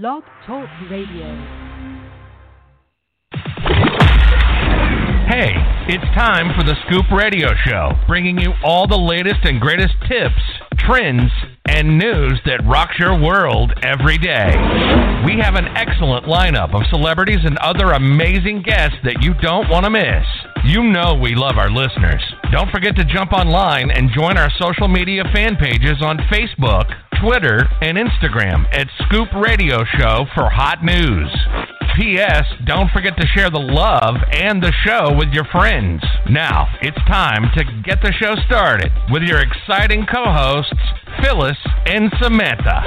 Blog Talk Radio. Hey, it's time for the Scoop Radio Show, bringing you all the latest and greatest tips, trends, and news that rocks your world every day. We have an excellent lineup of celebrities and other amazing guests that you don't want to miss. You know we love our listeners. Don't forget to jump online and join our social media fan pages on Facebook, Twitter, and Instagram at Scoop Radio Show for hot news. P.S. Don't forget to share the love and the show with your friends. Now, it's time to get the show started with your exciting co hosts, Phyllis and Samantha.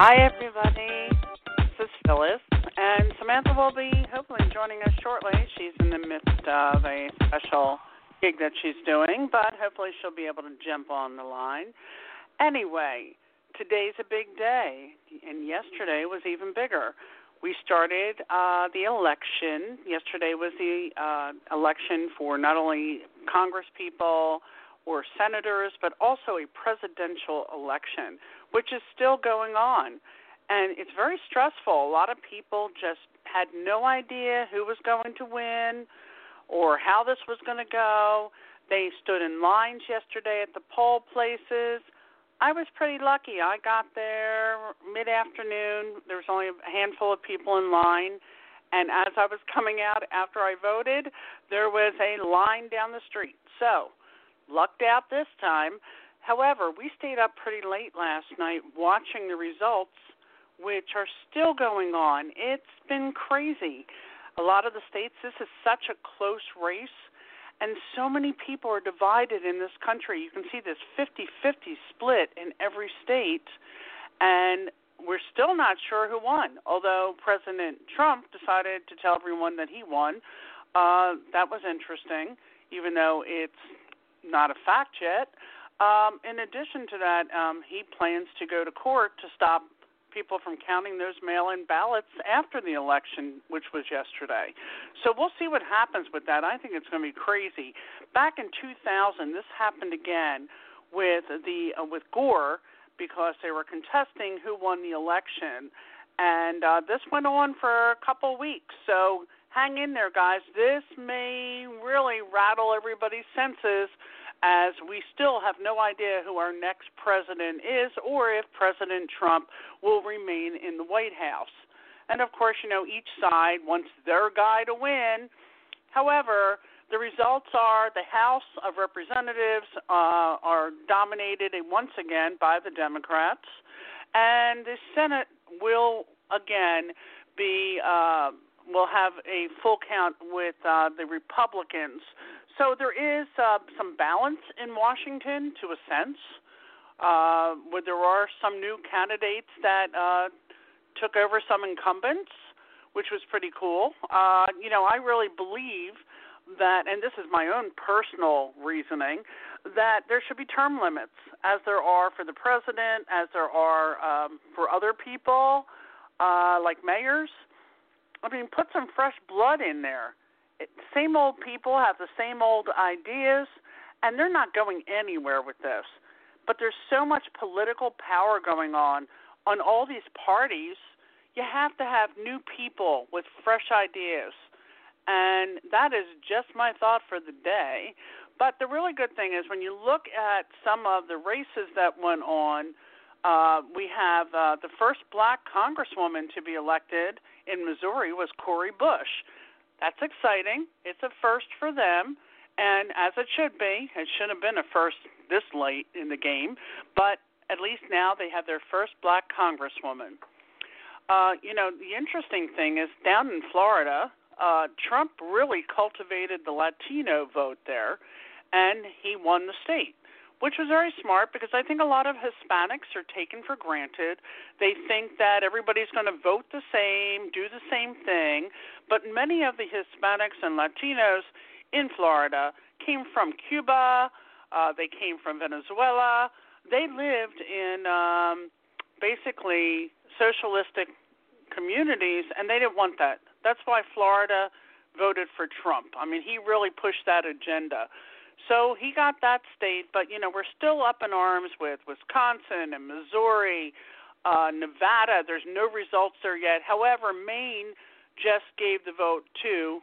Hi, everybody. This is Phyllis, and Samantha will be hopefully joining us shortly. She's in the midst of a special gig that she's doing, but hopefully she'll be able to jump on the line. Anyway, today's a big day, and yesterday was even bigger. We started uh, the election. Yesterday was the uh, election for not only Congress people or senators, but also a presidential election, which is still going on. And it's very stressful. A lot of people just had no idea who was going to win or how this was going to go. They stood in lines yesterday at the poll places. I was pretty lucky. I got there mid afternoon. There was only a handful of people in line. And as I was coming out after I voted, there was a line down the street. So, lucked out this time. However, we stayed up pretty late last night watching the results, which are still going on. It's been crazy. A lot of the states, this is such a close race, and so many people are divided in this country. You can see this 50 50 split in every state, and we're still not sure who won. Although President Trump decided to tell everyone that he won, uh, that was interesting, even though it's not a fact yet. Um, in addition to that, um, he plans to go to court to stop people from counting those mail in ballots after the election, which was yesterday. So we'll see what happens with that. I think it's going to be crazy. Back in 2000, this happened again with the uh, with Gore because they were contesting who won the election, and uh, this went on for a couple weeks. So hang in there, guys. This may really rattle everybody's senses as we still have no idea who our next president is or if President Trump will remain in the White House. And of course, you know, each side wants their guy to win. However, the results are the House of Representatives uh, are dominated once again by the Democrats, and the Senate will again be uh, will have a full count with uh, the Republicans. So there is uh, some balance in Washington to a sense, uh, where there are some new candidates that uh, took over some incumbents, which was pretty cool. Uh, you know, I really believe that, and this is my own personal reasoning, that there should be term limits, as there are for the president, as there are um, for other people, uh, like mayors. I mean, put some fresh blood in there same old people have the same old ideas, and they're not going anywhere with this. But there's so much political power going on on all these parties. You have to have new people with fresh ideas. And that is just my thought for the day. But the really good thing is when you look at some of the races that went on, uh, we have uh, the first black congresswoman to be elected in Missouri was Cori Bush. That's exciting. It's a first for them, and as it should be. It should have been a first this late in the game, but at least now they have their first black congresswoman. Uh, you know, the interesting thing is down in Florida, uh, Trump really cultivated the Latino vote there, and he won the state which was very smart because I think a lot of Hispanics are taken for granted. They think that everybody's going to vote the same, do the same thing, but many of the Hispanics and Latinos in Florida came from Cuba, uh, they came from Venezuela. They lived in um, basically socialistic communities, and they didn't want that. That's why Florida voted for Trump. I mean, he really pushed that agenda. So he got that state, but you know we're still up in arms with Wisconsin and Missouri, uh, Nevada. There's no results there yet. However, Maine just gave the vote to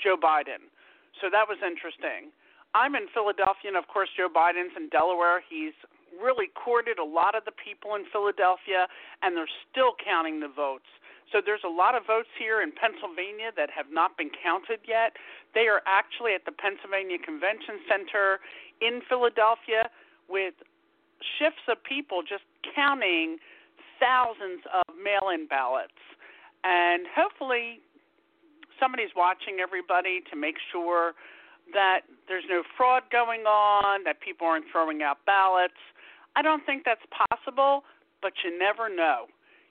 Joe Biden, so that was interesting. I'm in Philadelphia, and of course Joe Biden's in Delaware. He's really courted a lot of the people in Philadelphia, and they're still counting the votes. So there's a lot of votes here in Pennsylvania that have not been counted yet. They are actually at the Pennsylvania Convention Center in Philadelphia with shifts of people just counting thousands of mail in ballots. And hopefully somebody's watching everybody to make sure that there's no fraud going on, that people aren't throwing out ballots. I don't think that's possible, but you never know.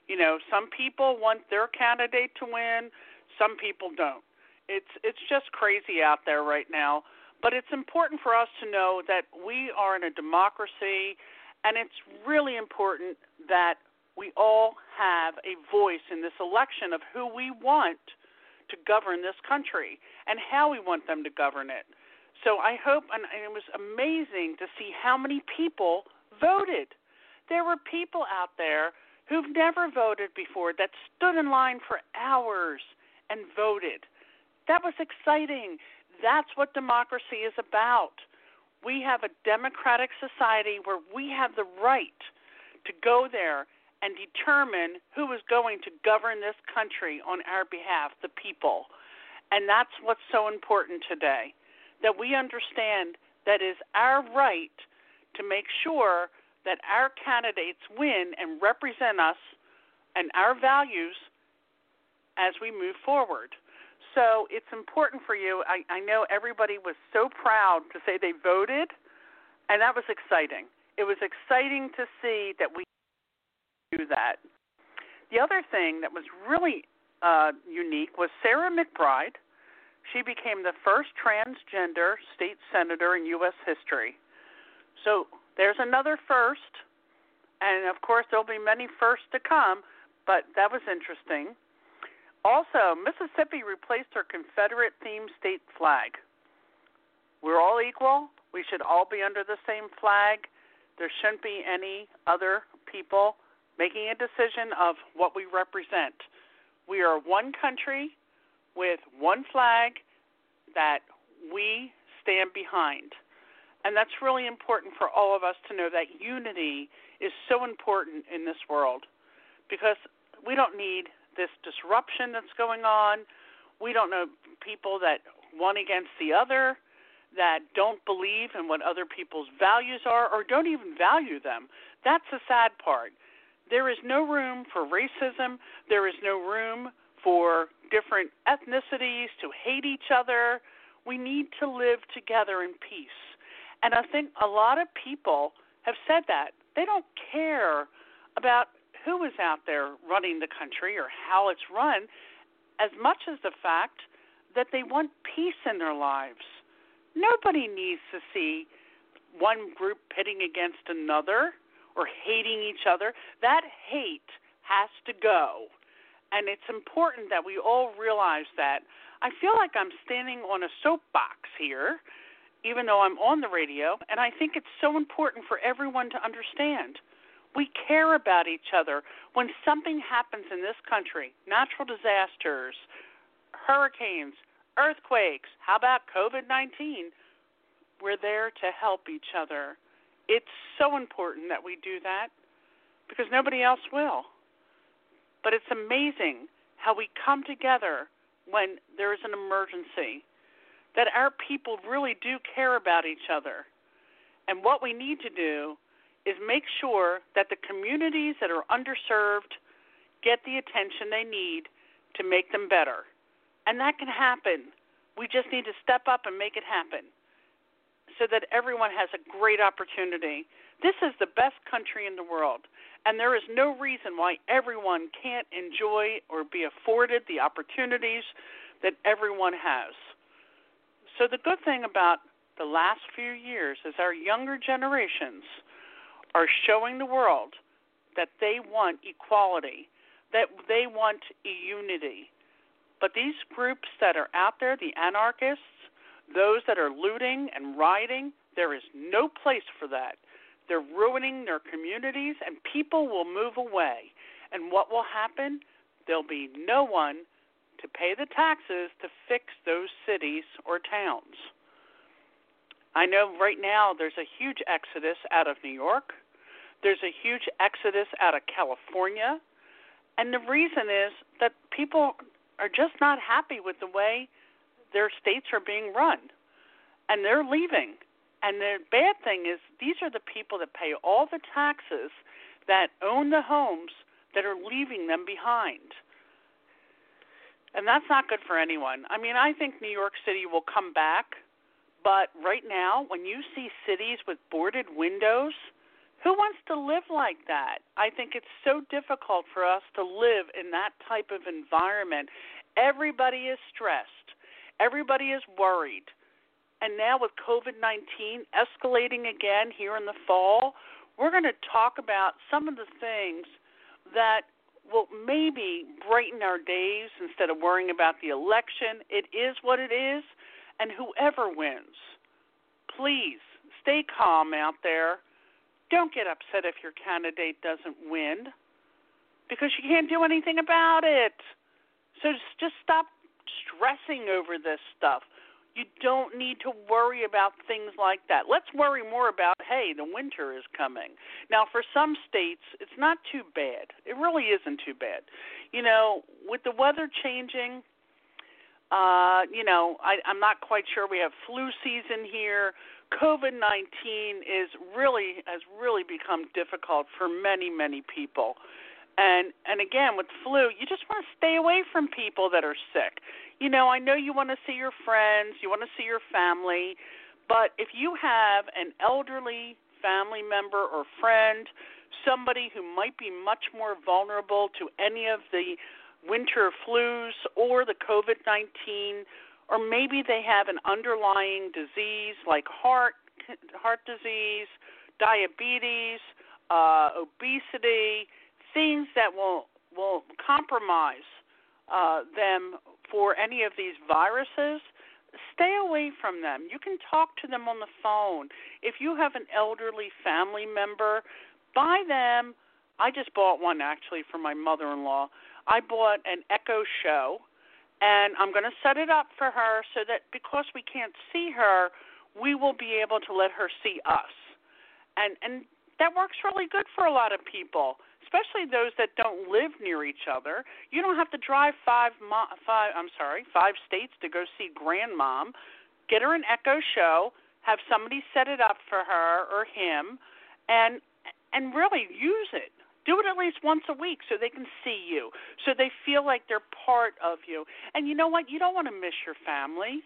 You know, some people want their candidate to win, some people don't. It's it's just crazy out there right now, but it's important for us to know that we are in a democracy and it's really important that we all have a voice in this election of who we want to govern this country and how we want them to govern it. So I hope, and it was amazing to see how many people voted. There were people out there who've never voted before that stood in line for hours and voted. That was exciting. That's what democracy is about. We have a democratic society where we have the right to go there and determine who is going to govern this country on our behalf, the people. And that's what's so important today that we understand that is our right to make sure that our candidates win and represent us and our values as we move forward. So it's important for you. I, I know everybody was so proud to say they voted, and that was exciting. It was exciting to see that we do that. The other thing that was really uh, unique was Sarah McBride. She became the first transgender state senator in U.S. history. So there's another first, and of course, there'll be many firsts to come, but that was interesting. Also, Mississippi replaced her Confederate themed state flag. We're all equal. We should all be under the same flag. There shouldn't be any other people making a decision of what we represent. We are one country with one flag that we stand behind. And that's really important for all of us to know that unity is so important in this world because we don't need this disruption that's going on. We don't know people that one against the other, that don't believe in what other people's values are, or don't even value them. That's the sad part. There is no room for racism. There is no room for different ethnicities to hate each other. We need to live together in peace. And I think a lot of people have said that. They don't care about who is out there running the country or how it's run as much as the fact that they want peace in their lives. Nobody needs to see one group pitting against another or hating each other. That hate has to go. And it's important that we all realize that. I feel like I'm standing on a soapbox here even though I'm on the radio, and I think it's so important for everyone to understand. We care about each other. When something happens in this country, natural disasters, hurricanes, earthquakes, how about COVID 19? We're there to help each other. It's so important that we do that because nobody else will. But it's amazing how we come together when there is an emergency that our people really do care about each other. And what we need to do is make sure that the communities that are underserved get the attention they need to make them better. And that can happen. We just need to step up and make it happen so that everyone has a great opportunity. This is the best country in the world, and there is no reason why everyone can't enjoy or be afforded the opportunities that everyone has. So, the good thing about the last few years is our younger generations are showing the world that they want equality, that they want unity. But these groups that are out there, the anarchists, those that are looting and rioting, there is no place for that. They're ruining their communities, and people will move away. And what will happen? There'll be no one to pay the taxes to fix those cities or towns. I know right now there's a huge exodus out of New York. There's a huge exodus out of California. And the reason is that people are just not happy with the way their states are being run. And they're leaving. And the bad thing is, these are the people that pay all the taxes that own the homes that are leaving them behind. And that's not good for anyone. I mean, I think New York City will come back, but right now, when you see cities with boarded windows, who wants to live like that? I think it's so difficult for us to live in that type of environment. Everybody is stressed, everybody is worried. And now with COVID 19 escalating again here in the fall, we're going to talk about some of the things that will maybe brighten our days instead of worrying about the election. It is what it is, and whoever wins, please stay calm out there. Don't get upset if your candidate doesn't win because you can't do anything about it. So just stop stressing over this stuff. You don't need to worry about things like that. Let's worry more about, hey, the winter is coming. Now, for some states, it's not too bad. It really isn't too bad. You know, with the weather changing, uh, you know, I, I'm not quite sure. We have flu season here. COVID 19 is really has really become difficult for many many people. And and again with flu, you just want to stay away from people that are sick. You know, I know you want to see your friends, you want to see your family, but if you have an elderly family member or friend, somebody who might be much more vulnerable to any of the winter flus or the COVID 19, or maybe they have an underlying disease like heart heart disease, diabetes, uh, obesity, things that will will compromise uh, them for any of these viruses, stay away from them. You can talk to them on the phone. If you have an elderly family member, buy them. I just bought one actually for my mother in law. I bought an Echo Show, and I'm going to set it up for her so that because we can't see her, we will be able to let her see us. And and that works really good for a lot of people especially those that don't live near each other. You don't have to drive five mo- five I'm sorry, five states to go see grandmom. Get her an echo show, have somebody set it up for her or him and and really use it. Do it at least once a week so they can see you, so they feel like they're part of you. And you know what? You don't want to miss your family.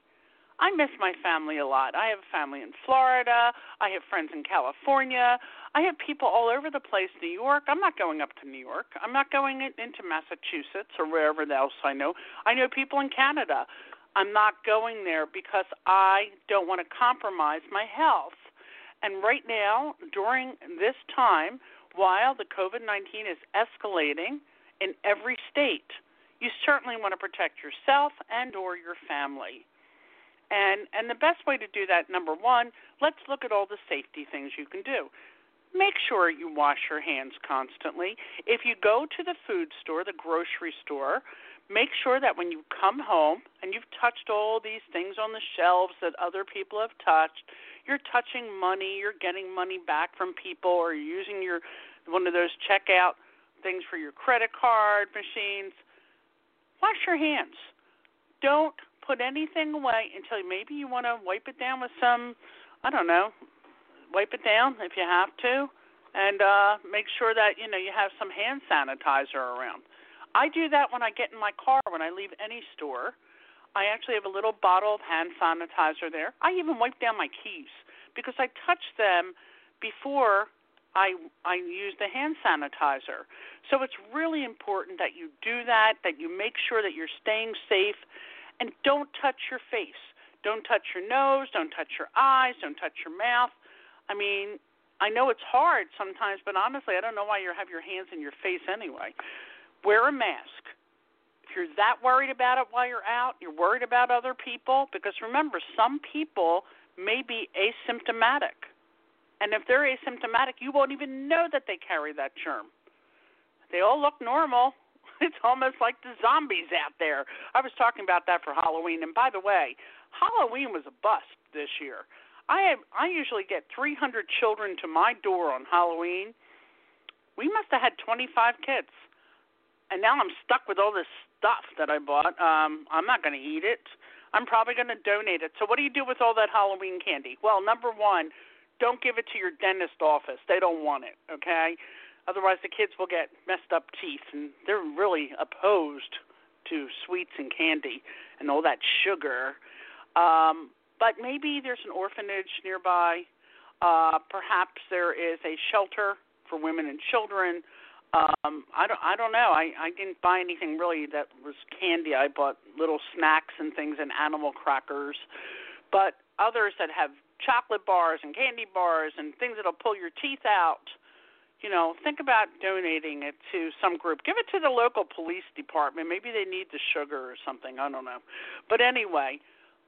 I miss my family a lot. I have family in Florida. I have friends in California. I have people all over the place. New York. I'm not going up to New York. I'm not going into Massachusetts or wherever else I know. I know people in Canada. I'm not going there because I don't want to compromise my health. And right now, during this time, while the COVID 19 is escalating in every state, you certainly want to protect yourself and or your family. And and the best way to do that, number one, let's look at all the safety things you can do. Make sure you wash your hands constantly. If you go to the food store, the grocery store, make sure that when you come home and you've touched all these things on the shelves that other people have touched, you're touching money, you're getting money back from people, or you're using your one of those checkout things for your credit card machines. Wash your hands. Don't put anything away until maybe you want to wipe it down with some, I don't know, wipe it down if you have to, and uh, make sure that you know you have some hand sanitizer around. I do that when I get in my car when I leave any store. I actually have a little bottle of hand sanitizer there. I even wipe down my keys because I touch them before I I use the hand sanitizer. So it's really important that you do that, that you make sure that you're staying safe and don't touch your face. Don't touch your nose. Don't touch your eyes. Don't touch your mouth. I mean, I know it's hard sometimes, but honestly, I don't know why you have your hands in your face anyway. Wear a mask. if you're that worried about it while you're out, you're worried about other people, because remember, some people may be asymptomatic. And if they're asymptomatic, you won't even know that they carry that germ. They all look normal. It's almost like the zombies out there. I was talking about that for Halloween. And by the way, Halloween was a bust this year. I have, I usually get 300 children to my door on Halloween. We must have had 25 kids. And now I'm stuck with all this stuff that I bought. Um, I'm not going to eat it. I'm probably going to donate it. So what do you do with all that Halloween candy? Well, number 1, don't give it to your dentist office. They don't want it, okay? Otherwise, the kids will get messed up teeth, and they're really opposed to sweets and candy and all that sugar. Um, but maybe there's an orphanage nearby. Uh, perhaps there is a shelter for women and children. Um, I don't. I don't know. I, I didn't buy anything really that was candy. I bought little snacks and things and animal crackers, but others that have chocolate bars and candy bars and things that'll pull your teeth out you know, think about donating it to some group. Give it to the local police department. Maybe they need the sugar or something. I don't know. But anyway,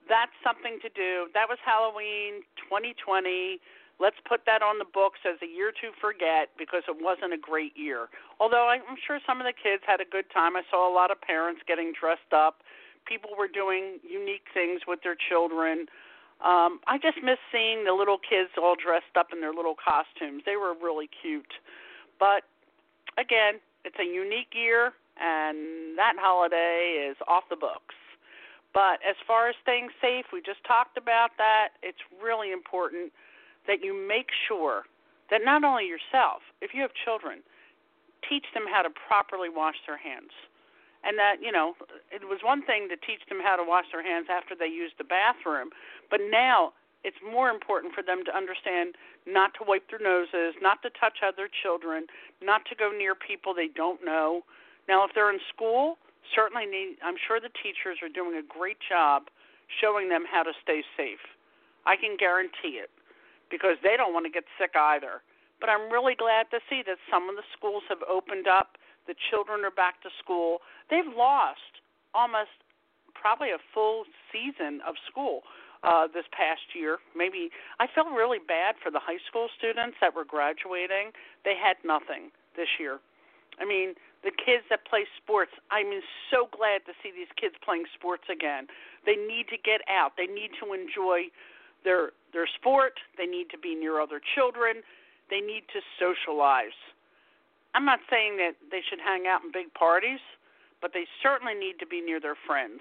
that's something to do. That was Halloween 2020. Let's put that on the books as a year to forget because it wasn't a great year. Although I'm sure some of the kids had a good time. I saw a lot of parents getting dressed up. People were doing unique things with their children. Um, I just miss seeing the little kids all dressed up in their little costumes. They were really cute. But again, it's a unique year, and that holiday is off the books. But as far as staying safe, we just talked about that. It's really important that you make sure that not only yourself, if you have children, teach them how to properly wash their hands and that you know it was one thing to teach them how to wash their hands after they used the bathroom but now it's more important for them to understand not to wipe their noses not to touch other children not to go near people they don't know. Now if they're in school certainly need i'm sure the teachers are doing a great job showing them how to stay safe. I can guarantee it because they don't want to get sick either. But i'm really glad to see that some of the schools have opened up the children are back to school. They've lost almost probably a full season of school uh, this past year. Maybe I felt really bad for the high school students that were graduating. They had nothing this year. I mean, the kids that play sports, I'm so glad to see these kids playing sports again. They need to get out. They need to enjoy their their sport. They need to be near other children. They need to socialize. I'm not saying that they should hang out in big parties, but they certainly need to be near their friends.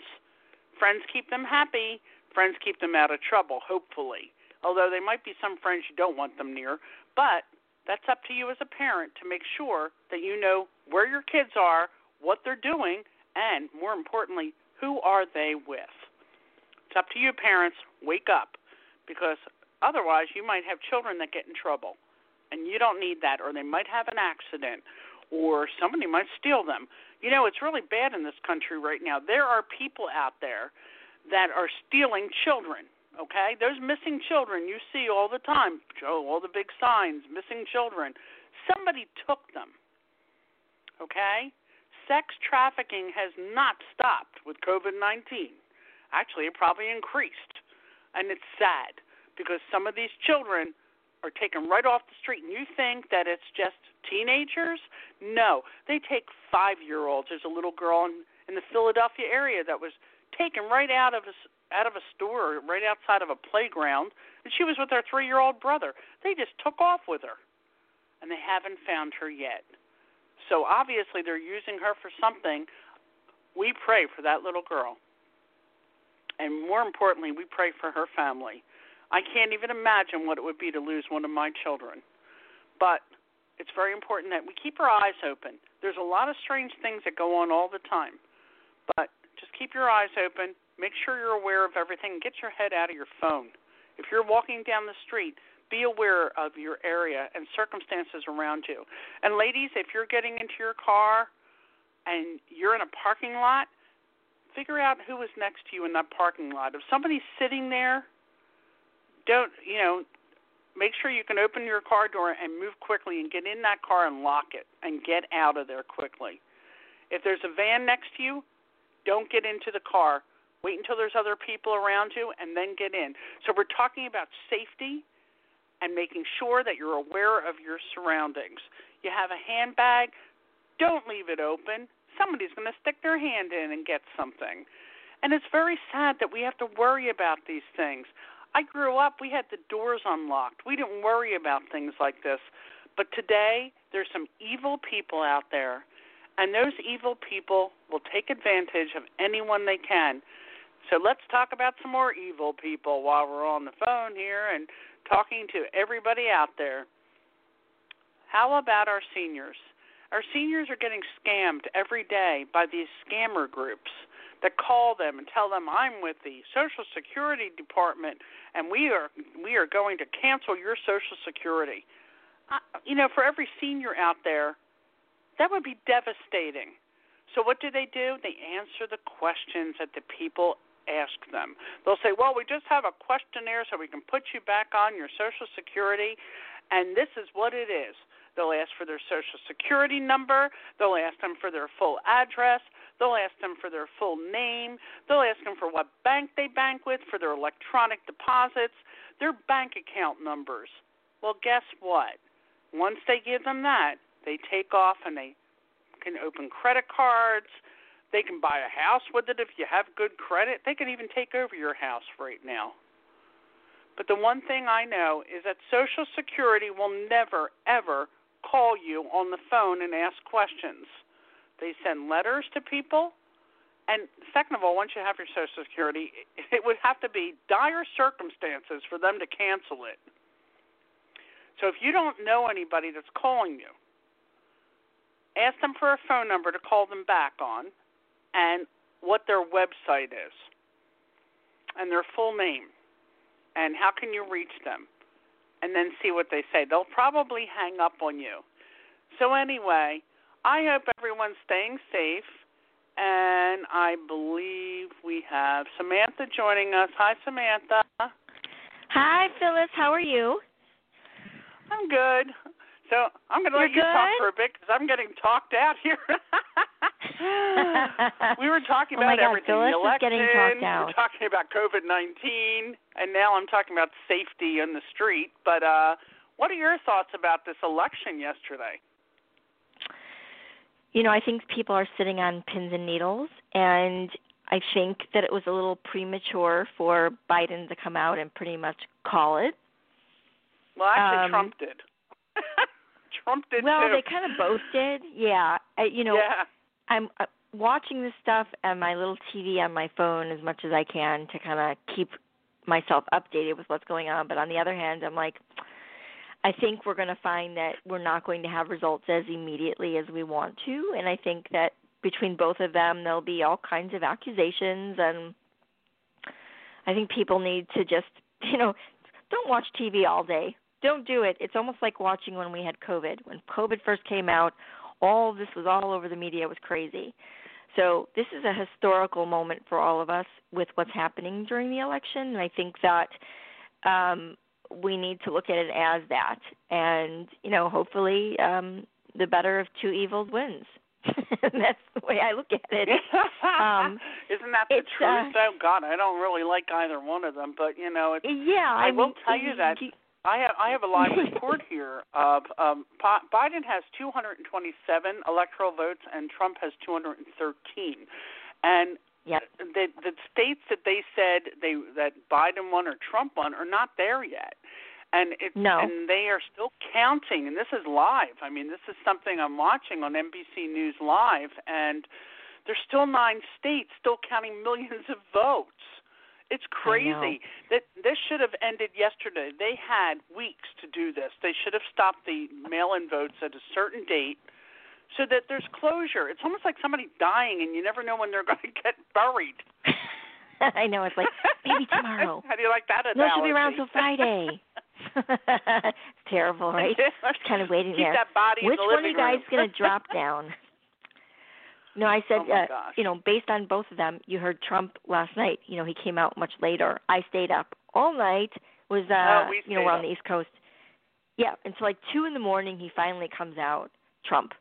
Friends keep them happy, friends keep them out of trouble, hopefully. Although there might be some friends you don't want them near, but that's up to you as a parent to make sure that you know where your kids are, what they're doing, and more importantly, who are they with. It's up to you parents, wake up because otherwise you might have children that get in trouble and you don't need that, or they might have an accident, or somebody might steal them. You know, it's really bad in this country right now. There are people out there that are stealing children. Okay, those missing children you see all the time. Joe, all the big signs, missing children. Somebody took them. Okay, sex trafficking has not stopped with COVID 19. Actually, it probably increased. And it's sad because some of these children are taken right off the street, and you think that it's just teenagers? No, they take five year olds. There's a little girl in, in the Philadelphia area that was taken right out of a out of a store, right outside of a playground, and she was with her three year old brother. They just took off with her, and they haven't found her yet. So obviously they're using her for something. We pray for that little girl. And more importantly, we pray for her family I can't even imagine what it would be to lose one of my children. But it's very important that we keep our eyes open. There's a lot of strange things that go on all the time. But just keep your eyes open. Make sure you're aware of everything. Get your head out of your phone. If you're walking down the street, be aware of your area and circumstances around you. And ladies, if you're getting into your car and you're in a parking lot, figure out who is next to you in that parking lot. If somebody's sitting there don't you know make sure you can open your car door and move quickly and get in that car and lock it and get out of there quickly. If there's a van next to you, Don't get into the car. Wait until there's other people around you and then get in. So we're talking about safety and making sure that you're aware of your surroundings. You have a handbag, don't leave it open. Somebody's going to stick their hand in and get something. And it's very sad that we have to worry about these things. I grew up, we had the doors unlocked. We didn't worry about things like this. But today, there's some evil people out there, and those evil people will take advantage of anyone they can. So let's talk about some more evil people while we're on the phone here and talking to everybody out there. How about our seniors? Our seniors are getting scammed every day by these scammer groups that call them and tell them I'm with the Social Security Department and we are we are going to cancel your Social Security you know, for every senior out there, that would be devastating. So what do they do? They answer the questions that the people ask them. They'll say, "Well, we just have a questionnaire so we can put you back on your Social Security, and this is what it is." They'll ask for their Social Security number. They'll ask them for their full address. They'll ask them for their full name. They'll ask them for what bank they bank with, for their electronic deposits, their bank account numbers. Well, guess what? Once they give them that, they take off and they can open credit cards. They can buy a house with it if you have good credit. They can even take over your house right now. But the one thing I know is that Social Security will never, ever call you on the phone and ask questions. They send letters to people. And second of all, once you have your Social Security, it would have to be dire circumstances for them to cancel it. So if you don't know anybody that's calling you, ask them for a phone number to call them back on and what their website is and their full name and how can you reach them and then see what they say. They'll probably hang up on you. So anyway, I hope everyone's staying safe and I believe we have Samantha joining us. Hi Samantha. Hi Phyllis, how are you? I'm good. So I'm going to let You're you good? talk for a bit because I'm getting talked out here. we were talking Oh about my God, everything. Phyllis the is election, getting talked out. We're talking about COVID 19, and now I'm talking about safety in the street. But uh, what are your thoughts about this election yesterday? You know, I think people are sitting on pins and needles, and I think that it was a little premature for Biden to come out and pretty much call it. Well, actually, Um, Trump did. Trump did well, too. they kind of both did. Yeah, I, you know, yeah. I'm uh, watching this stuff on my little TV on my phone as much as I can to kind of keep myself updated with what's going on. But on the other hand, I'm like, I think we're going to find that we're not going to have results as immediately as we want to, and I think that between both of them, there'll be all kinds of accusations, and I think people need to just, you know, don't watch TV all day. Don't do it. It's almost like watching when we had COVID. When COVID first came out, all of this was all over the media. It was crazy. So this is a historical moment for all of us with what's happening during the election, and I think that um, we need to look at it as that. And you know, hopefully, um, the better of two evils wins. That's the way I look at it. Um, Isn't that the truth? uh, though? God, I don't really like either one of them, but you know, it's Yeah, I I, will tell you that I have I have a live report here of um, Bi- Biden has 227 electoral votes and Trump has 213, and Yep. the the states that they said they that Biden won or Trump won are not there yet. And it No. and they are still counting and this is live. I mean, this is something I'm watching on NBC News live and there's still nine states still counting millions of votes. It's crazy. That this should have ended yesterday. They had weeks to do this. They should have stopped the mail-in votes at a certain date so that there's closure. It's almost like somebody dying and you never know when they're going to get buried. I know. It's like maybe tomorrow. How do you like that at? No, she'll be around till Friday. it's terrible, right? Just kind of waiting Keep there. that body Which in the one of you guys going to drop down? No, I said, Oh, uh, gosh. you know, based on both of them, you heard Trump last night. You know, he came out much later. I stayed up all night. Was uh, Oh, we you know, we're on the East Coast. Yeah, until like two in the morning, he finally comes out, Trump,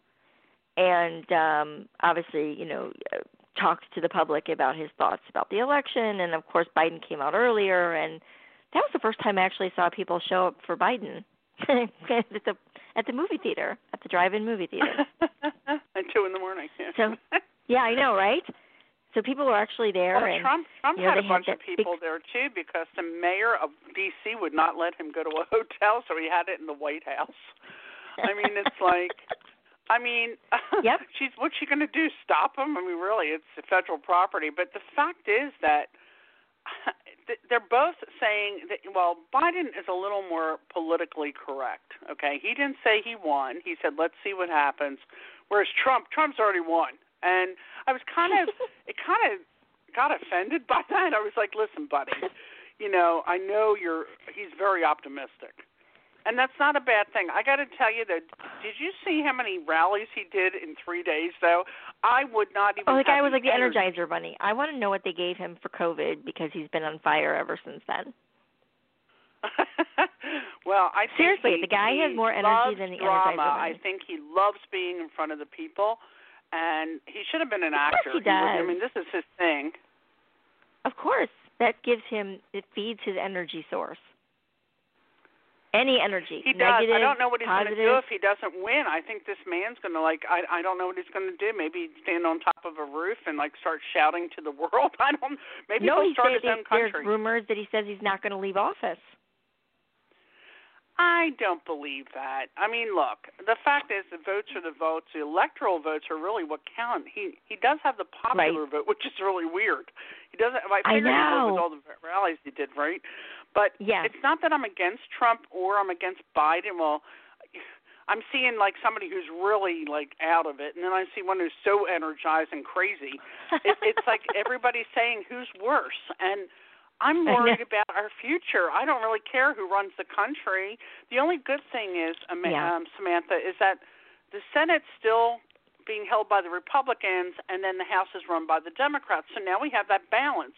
and um obviously, you know, uh, talked to the public about his thoughts about the election, and of course Biden came out earlier, and that was the first time I actually saw people show up for Biden at the at the movie theater, at the drive-in movie theater. at two in the morning. Yeah. So, yeah, I know, right? So people were actually there. Well, and, Trump Trump you know, had a bunch had of people big, there too because the mayor of D.C. would not let him go to a hotel, so he had it in the White House. I mean, it's like. I mean, yep. she's what's she going to do? Stop him? I mean, really, it's federal property. But the fact is that they're both saying that well Biden is a little more politically correct okay he didn't say he won he said let's see what happens whereas Trump Trump's already won and I was kind of it kind of got offended by that I was like listen buddy you know I know you're he's very optimistic and that's not a bad thing. I got to tell you that. Did you see how many rallies he did in three days? Though I would not even. Oh, the guy was like the energy. Energizer Bunny. I want to know what they gave him for COVID because he's been on fire ever since then. well, I seriously, he, the guy has more energy than the drama. Energizer Bunny. I think he loves being in front of the people, and he should have been an of actor. He does. I mean, this is his thing. Of course, that gives him it feeds his energy source. Any energy. He does. Negative, I don't know what he's going to do if he doesn't win. I think this man's going to like. I I don't know what he's going to do. Maybe stand on top of a roof and like start shouting to the world. I don't. Maybe no, he'll he start his own there's country. rumors that he says he's not going to leave office. I don't believe that. I mean, look, the fact is the votes are the votes. The electoral votes are really what count. He he does have the popular vote, which is really weird. He doesn't. I I he know. with all the rallies he did, right? But Yes. it's not that I'm against Trump or I'm against Biden. Well, I'm seeing like somebody who's really like out of it, and then I see one who's so energized and crazy. it, it's like everybody's saying who's worse, and I'm worried about our future. I don't really care who runs the country. The only good thing is, um, Yeah. um, Samantha, is that the Senate's still being held by the Republicans, and then the House is run by the Democrats. So now we have that balance.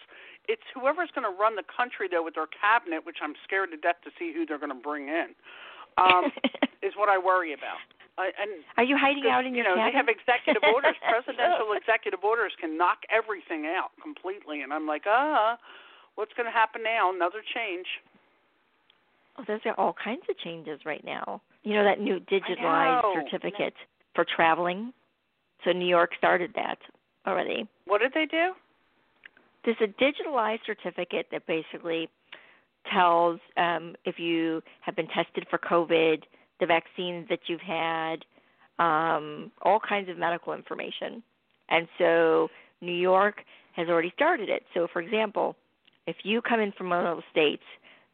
It's whoever's going to run the country, though, with their cabinet, which I'm scared to death to see who they're going to bring in, um, is what I worry about. Uh, and Are you hiding out in your? you know, they have executive orders. Presidential executive orders can knock everything out completely, and I'm like, ah, what's going to happen now? Another change. Oh, there's all kinds of changes right now. You know that new digitalized certificate for traveling. So New York started that already. What did they do? There's a digitalized certificate that basically tells um, if you have been tested for COVID, the vaccines that you've had, um, all kinds of medical information. And so New York has already started it. So, for example, if you come in from one of those states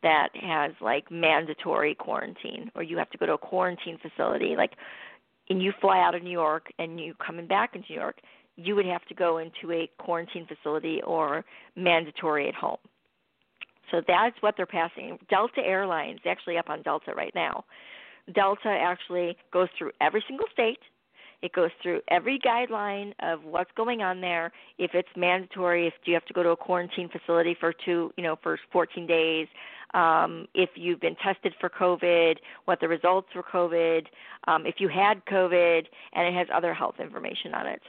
that has like mandatory quarantine, or you have to go to a quarantine facility, like, and you fly out of New York and you coming back into New York, you would have to go into a quarantine facility or mandatory at home. So that's what they're passing. Delta Airlines, actually up on Delta right now. Delta actually goes through every single state. It goes through every guideline of what's going on there. If it's mandatory, if you have to go to a quarantine facility for two, you know, for 14 days. Um, if you've been tested for COVID, what the results for COVID, um, if you had COVID, and it has other health information on it.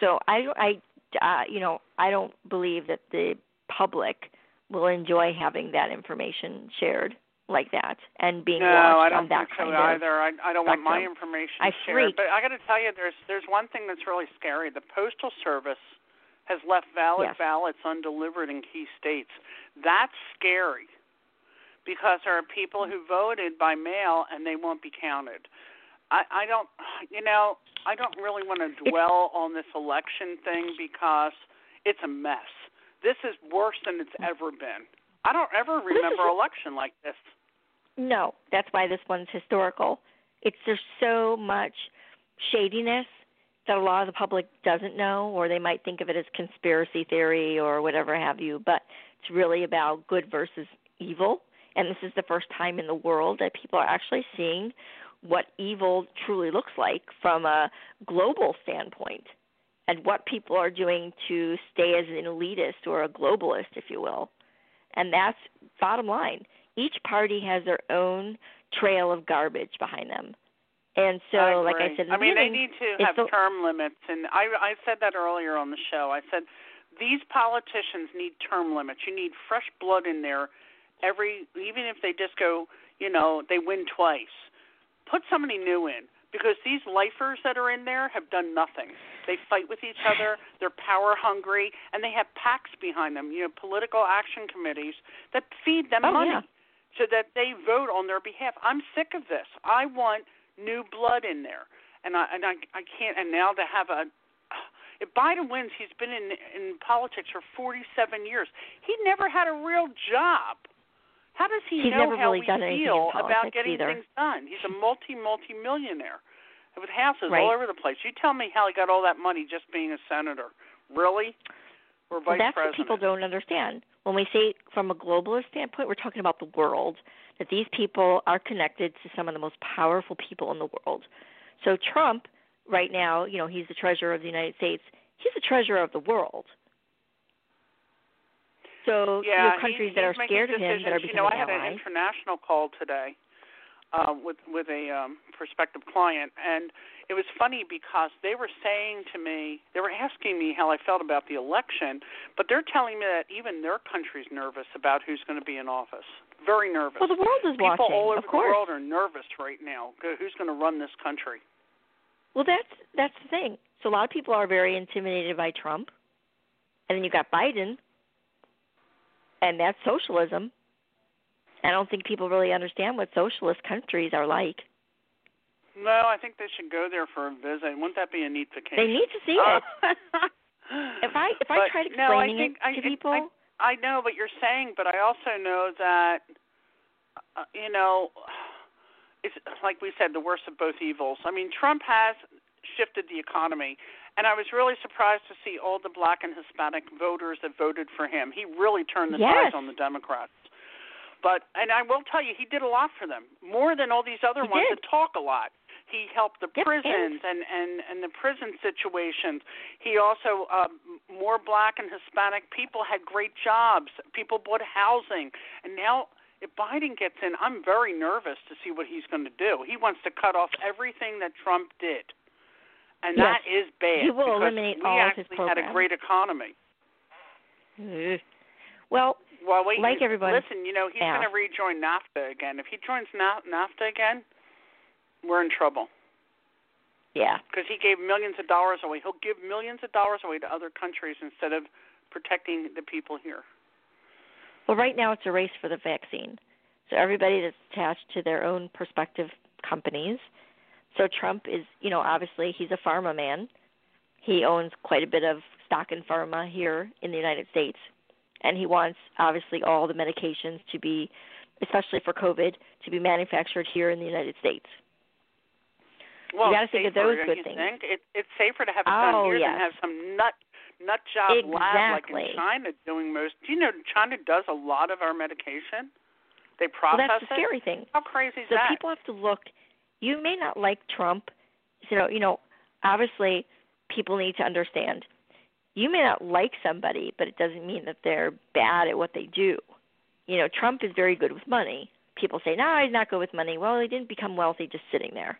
So I, I, uh, you know, I don't believe that the public will enjoy having that information shared like that and being no, watched I don't on that think so kind of either. I, I don't want my spectrum. information I shared. freak. But I got to tell you, there's there's one thing that's really scary. The postal service has left valid Yes. ballots undelivered in key states. That's scary because there are people who voted by mail and they won't be counted. I, I don't, you know, I don't really want to dwell on this election thing because it's a mess. This is worse than it's ever been. I don't ever remember election like this. No, that's why this one's historical. It's there's so much shadiness that a lot of the public doesn't know, or they might think of it as conspiracy theory or whatever have you. But it's really about good versus evil, and this is the first time in the world that people are actually seeing what evil truly looks like from a global standpoint, and what people are doing to stay as an elitist or a globalist, if you will. And that's bottom line each party has their own trail of garbage behind them And so, I like I said, I mean, they need to have the, term limits, and I I said that earlier on the show. I said these politicians need term limits. You need fresh blood in there every, even if they just go, you know, they win twice. Put somebody new in because these lifers that are in there have done nothing. They fight with each other. They're power hungry, and they have PACs behind them. You know, political action committees that feed them oh, money yeah. so that they vote on their behalf. I'm sick of this. I want new blood in there, and I and I I can't. And now to have a if Biden wins, he's been in in politics for 47 years. He never had a real job. How does he he's know never how really we done feel about getting either. things done? He's a multi multi millionaire with houses right. all over the place. You tell me how he got all that money just being a senator? Really? Or vice well, that's president? what people don't understand. When we say from a globalist standpoint, we're talking about the world. That these people are connected to some of the most powerful people in the world. So Trump, right now, you know, he's the treasurer of the United States. He's the treasurer of the world. So yeah, you countries he's, that are he's scared of him decisions. that are You know, I had allies. an international call today uh, with with a um, prospective client, and it was funny because they were saying to me, they were asking me how I felt about the election, but they're telling me that even their country's nervous about who's going to be in office. Very nervous. Well, the world is People watching. all over the world are nervous right now. Who's going to run this country? Well, that's that's the thing. So a lot of people are very intimidated by Trump, and then you got Biden, and that's socialism. I don't think people really understand what socialist countries are like. No, I think they should go there for a visit. Wouldn't that be a neat vacation? They need to see Uh, it. If I if I but, tried no, I explaining think, it I, to I- people, I, I know what you're saying, but I also know that, uh, you know, it's like we said, the worst of both evils. I mean, Trump has shifted the economy, and I was really surprised to see all the black and Hispanic voters that voted for him. He really turned the Yes. tides on the Democrats. But and I will tell you, he did a lot for them, more than all these other He ones did. that talk a lot. He helped the Yep, prisons and and and the prison situations. He also um, more black and Hispanic people had great jobs. People bought housing, and now if Biden gets in, I'm very nervous to see what he's going to do. He wants to cut off everything that Trump did, and Yes. that is bad. He will eliminate we all of actually his had a great economy. Well, Well, wait, Like everyone listen. You know he's going to rejoin NAFTA again. If he joins NAFTA again, we're in trouble yeah, because he gave millions of dollars away. He'll give millions of dollars away to other countries instead of protecting the people here. Well, right now it's a race for the vaccine. So everybody that's attached to their own prospective companies. So Trump is, you know, obviously he's a pharma man. He owns quite a bit of stock in pharma here in the United States. And he wants obviously all the medications to be especially for COVID to be manufactured here in the United States. Well, gotta it's think of those good things. Think? It, it's safer to have it Oh, done here yes. than have some nut nut job lab like in China doing most. Do you know China does a lot of our medication? They process Well, that's the it. scary thing. How crazy is so that? So people have to look you may not like Trump you know you know obviously people need to understand you may not like somebody but it doesn't mean that they're bad at what they do you know Trump is very good with money people say no he's not good with money well he didn't become wealthy just sitting there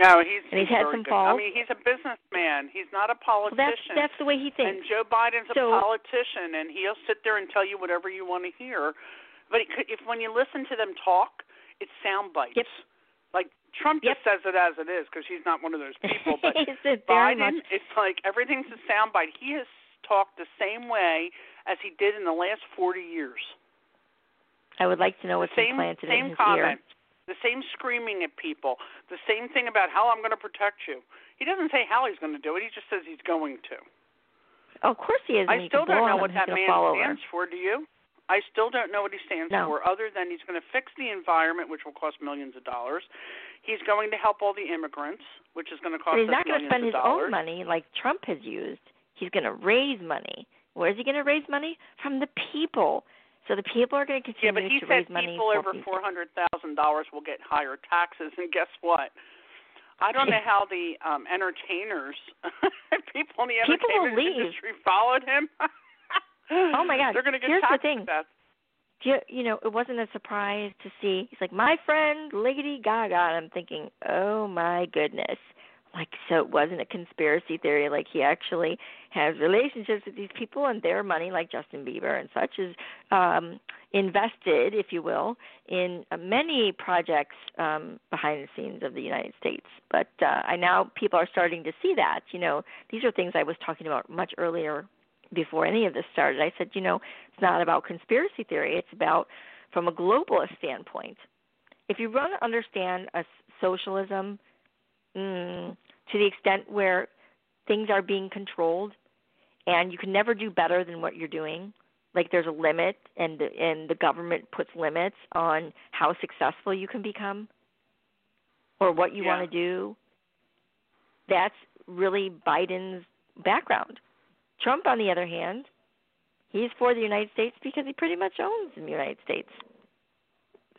no, he's, and he's had very some good. I mean, he's a businessman. He's not a well, that's politician. that's the way he thinks. And Joe Biden's a politician, and he'll sit there and tell you whatever you want to hear. But it could, if when you listen to them talk, it's sound bites. Yep. Like Trump Yep. just says it as it is because he's not one of those people. But It's a Biden, it's like everything's a sound bite. He has talked the same way as he did in the last 40 years. I would like to know what's the same implanted same in his ear comments, the same screaming at people, the same thing about how I'm going to protect you. He doesn't say how he's going to do it. He just says he's going to. oh, of course he is I still don't know what he's that man stands for. Do you? I still don't know what he stands No. for, other than he's going to fix the environment, which will cost millions of dollars. He's going to help all the immigrants, which is going to cost But he's not going to spend his dollars. own money like Trump has used. He's going to raise money. Where is he going to raise money? From the people. So the people are going to contribute to raise money. Yeah, but he to said raise money people over four hundred thousand dollars will get higher taxes, and guess what? I don't know how the um entertainers, people in the entertainment industry followed him. Oh, my God. They're going to get Here's the thing. you, you know, it wasn't a surprise to see. He's like, my friend Lady Gaga. And I'm thinking, oh my goodness. Like, so it wasn't a conspiracy theory. Like, he actually has relationships with these people, and their money, like Justin Bieber and such, is um, invested, if you will, in uh, many projects um, behind the scenes of the United States. But uh, I now people are starting to see that. You know, these are things I was talking about much earlier before any of this started. I said, you know, it's not about conspiracy theory. It's about from a globalist standpoint. If you want to understand a socialism mm, to the extent where things are being controlled, and you can never do better than what you're doing. Like there's a limit, and the, and the government puts limits on how successful you can become, or what you yeah. want to do. That's really Biden's background Trump, on the other hand, he's for the United States because he pretty much owns the United States.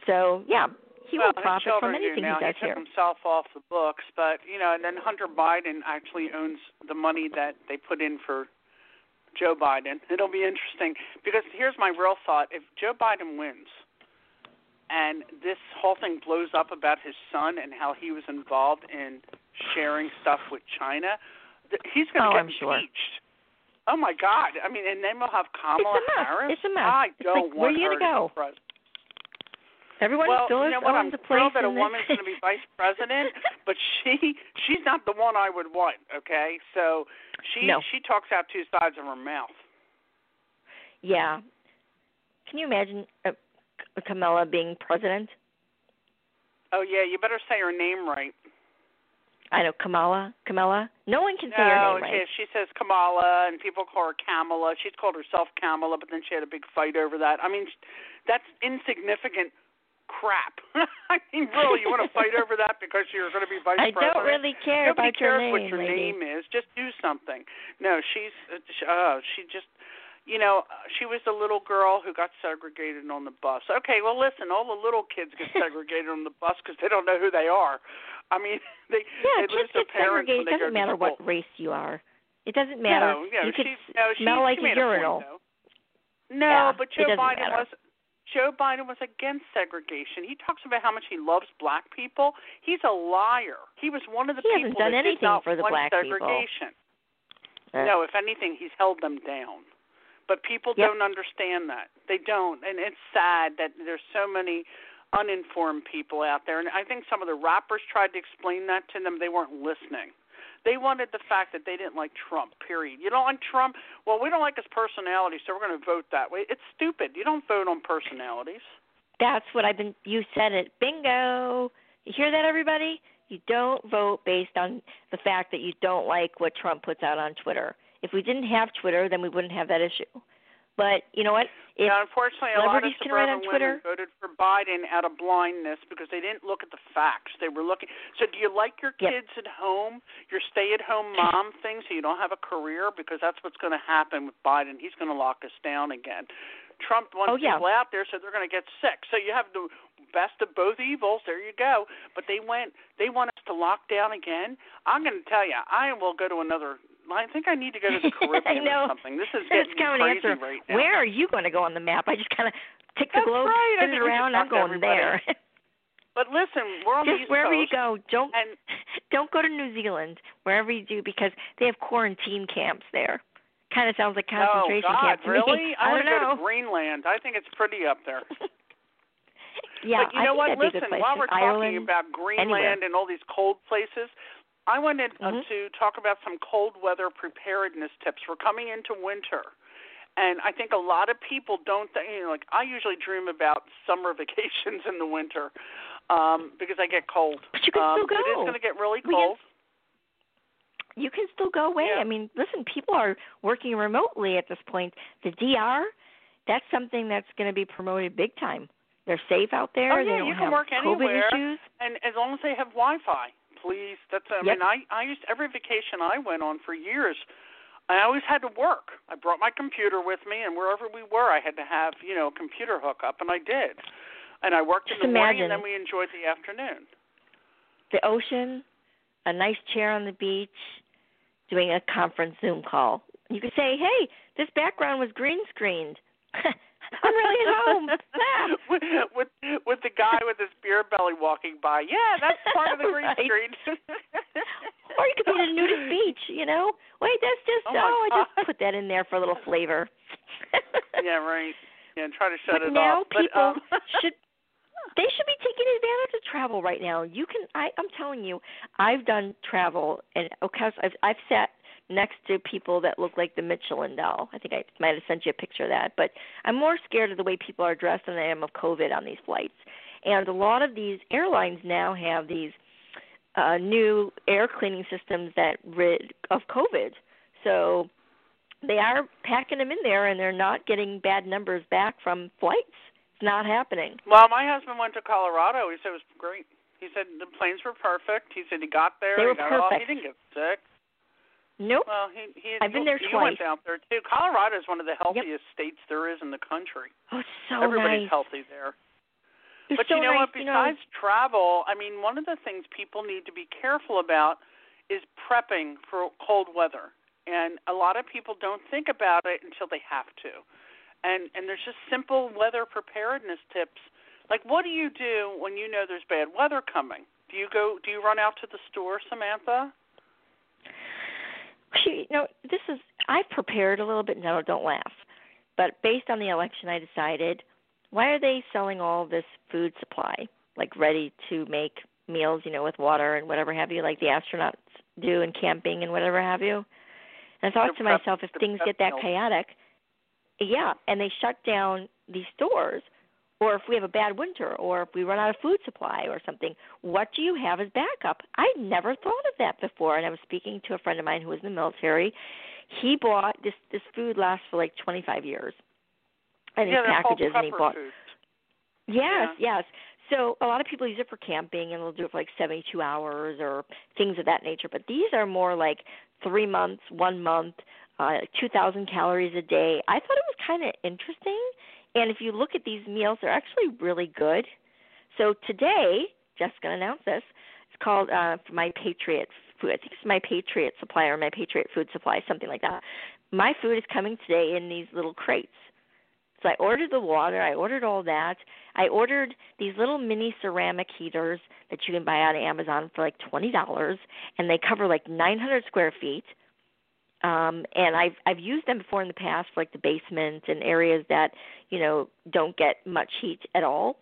So yeah, he well, will profit from anything now. he does he took here. himself off the books, but you know, and then Hunter Biden actually owns the money that they put in for Joe Biden. It'll be interesting because here's my real thought: if Joe Biden wins, and this whole thing blows up about his son and how he was involved in sharing stuff with China, he's going to oh, get I'm sure. Oh my God! I mean, and then we'll have Kamala it's a mess. Harris. It's a mess. I it's don't like, where want are you her go? to be president. Everyone well, still you know what? I'm thrilled place that a woman's going to be vice president, but she she's not the one I would want. Okay, so she No. she talks out two sides of her mouth. Yeah. Can you imagine uh, Kamala being president? Oh yeah, you better say her name right. I know Kamala. Kamala. No one can say no, her name right. she, she says Kamala, and people call her Kamala. She's called herself Kamala, but then she had a big fight over that. I mean, that's insignificant crap. I mean, really, you want to fight over that because you're going to be vice I president? don't really care Nobody about cares your name, what your lady. name is. Just do something. No, she's uh, uh, she just you know, uh, she was the little girl who got segregated on the bus. Okay, well, listen, all the little kids get segregated on the bus because they don't know who they are. I mean, they Yeah, they kids get parents segregated. It they doesn't matter what race you are. It doesn't matter. No, no, you could she, no, she, smell like she a urinal. point. No, Yeah, but Joe Biden matter. was Joe Biden was against segregation. He talks about how much he loves black people. He's a liar. He was one of the He people hasn't done that anything did not for the want black people. segregation. Uh, No, if anything, he's held them down. But people Yep. don't understand that. They don't, and it's sad that there's so many uninformed people out there. And I think some of the rappers tried to explain that to them. They weren't listening. They wanted the fact that they didn't like Trump. Period. You don't like Trump? Well, we don't like his personality, so we're going to vote that way. It's stupid. You don't vote on personalities. That's what I've been. You said it. Bingo. You hear that, everybody? You don't vote based on the fact that you don't like what Trump puts out on Twitter. If we didn't have Twitter, then we wouldn't have that issue. But you know what? If now, unfortunately, a lot of can write suburban on Twitter. women voted for Biden out of blindness because they didn't look at the facts. They were looking. So, do you like your Yep. kids at home, your stay-at-home mom thing, so you don't have a career? Because that's what's going to happen with Biden. He's going to lock us down again. Trump wants Oh, yeah. people out there, so they're going to get sick. So you have the best of both evils. There you go. But they went. They want us to lock down again. I'm going to tell you, I will go to another. I think I need to go to the Caribbean or something. This is getting crazy answer. right now. Where are you going to go on the map? I just kind of tick the That's globe, right. Spin it around. I'm going there. But listen, we're on the just East wherever you go, don't and don't go to New Zealand. Wherever you do, because they have quarantine camps there. Kind of sounds like oh, concentration camps. oh God, camp to really? me. I, I want don't to go know. to Greenland. I think it's pretty up there. yeah, but you know what? that'd be a Listen, while we're talking Ireland, about Greenland anywhere. and all these cold places, I wanted uh, Mhm. to talk about some cold weather preparedness tips. We're coming into winter. And I think a lot of people don't think, you know, like I usually dream about summer vacations in the winter um, because I get cold. But you can um, still It is go. going to get really cold. you can still go away. Yeah. I mean, listen, people are working remotely at this point. The DR, that's something that's going to be promoted big time. They're safe out there. Oh, they yeah, you can work COVID anywhere. issues. and as long as they have Wi-Fi, please. That's I Yep. mean, I I used every vacation I went on for years. I always had to work. I brought my computer with me, and wherever we were, I had to have you know a computer hookup, and I did. And I worked Just in the morning, and then we enjoyed the afternoon. The ocean, a nice chair on the beach, doing a conference Zoom call. You could say, "Hey, this background was green screened." I'm really at home. with, with with the guy with his beer belly walking by. Yeah, that's part of the green Right. screen. or you could be at a nudist beach, you know. Wait, that's just Oh, my I just put that in there for a little flavor. yeah, right. Yeah, try to shut but it now off. But, people um, should they should be taking advantage of travel right now. You can I I'm telling you, I've done travel and okay, I've I've sat next to people that look like the Michelin doll. I think I might have sent you a picture of that, but I'm more scared of the way people are dressed than I am of COVID on these flights. And a lot of these airlines now have these uh new air cleaning systems that rid of COVID. So they are packing them in there and they're not getting bad numbers back from flights. It's not happening. well, my husband went to Colorado. He said it was great. He said the planes were perfect. He said he got there. They were he got off. He didn't get sick. Nope. Well, he he. I've been there you twice. went out there too. Colorado is one of the healthiest states there is in the country. Oh, it's so Everybody's nice. healthy there. It's But so you know nice, what? Besides travel, I mean, one of the things people need to be careful about is prepping for cold weather. And a lot of people don't think about it until they have to. And and there's just simple weather preparedness tips. Like what do you do when you know there's bad weather coming? Do you go do you run out to the store, Samantha? You know, this is I've prepared a little bit. No, don't laugh. But based on the election, I decided, why are they selling all this food supply, like ready to make meals, you know, with water and whatever have you, like the astronauts do in camping and whatever have you. And I thought to myself, if things get that chaotic, yeah, and they shut down these stores, or if we have a bad winter, or if we run out of food supply or something, what do you have as backup? I never thought of that before. And I was speaking to a friend of mine who was in the military. He bought this this food lasts for like 25 years, and yeah, his packages, and he bought foods. Yes, yes. So a lot of people use it for camping and they'll do it for like 72 hours or things of that nature. But these are more like three months, one month, uh, 2,000 calories a day. I thought it was kind of interesting. And if you look at these meals, they're actually really good. So today, Jeff's going to announce this. It's called uh, my Patriot food. I think it's my Patriot Supply or my Patriot Food Supply, something like that. My food is coming today in these little crates. So I ordered the water, I ordered all that. I ordered these little mini ceramic heaters that you can buy on Amazon for like twenty dollars, and they cover like nine hundred square feet. Um, and I've I've used them before in the past for like the basement and areas that you know don't get much heat at all.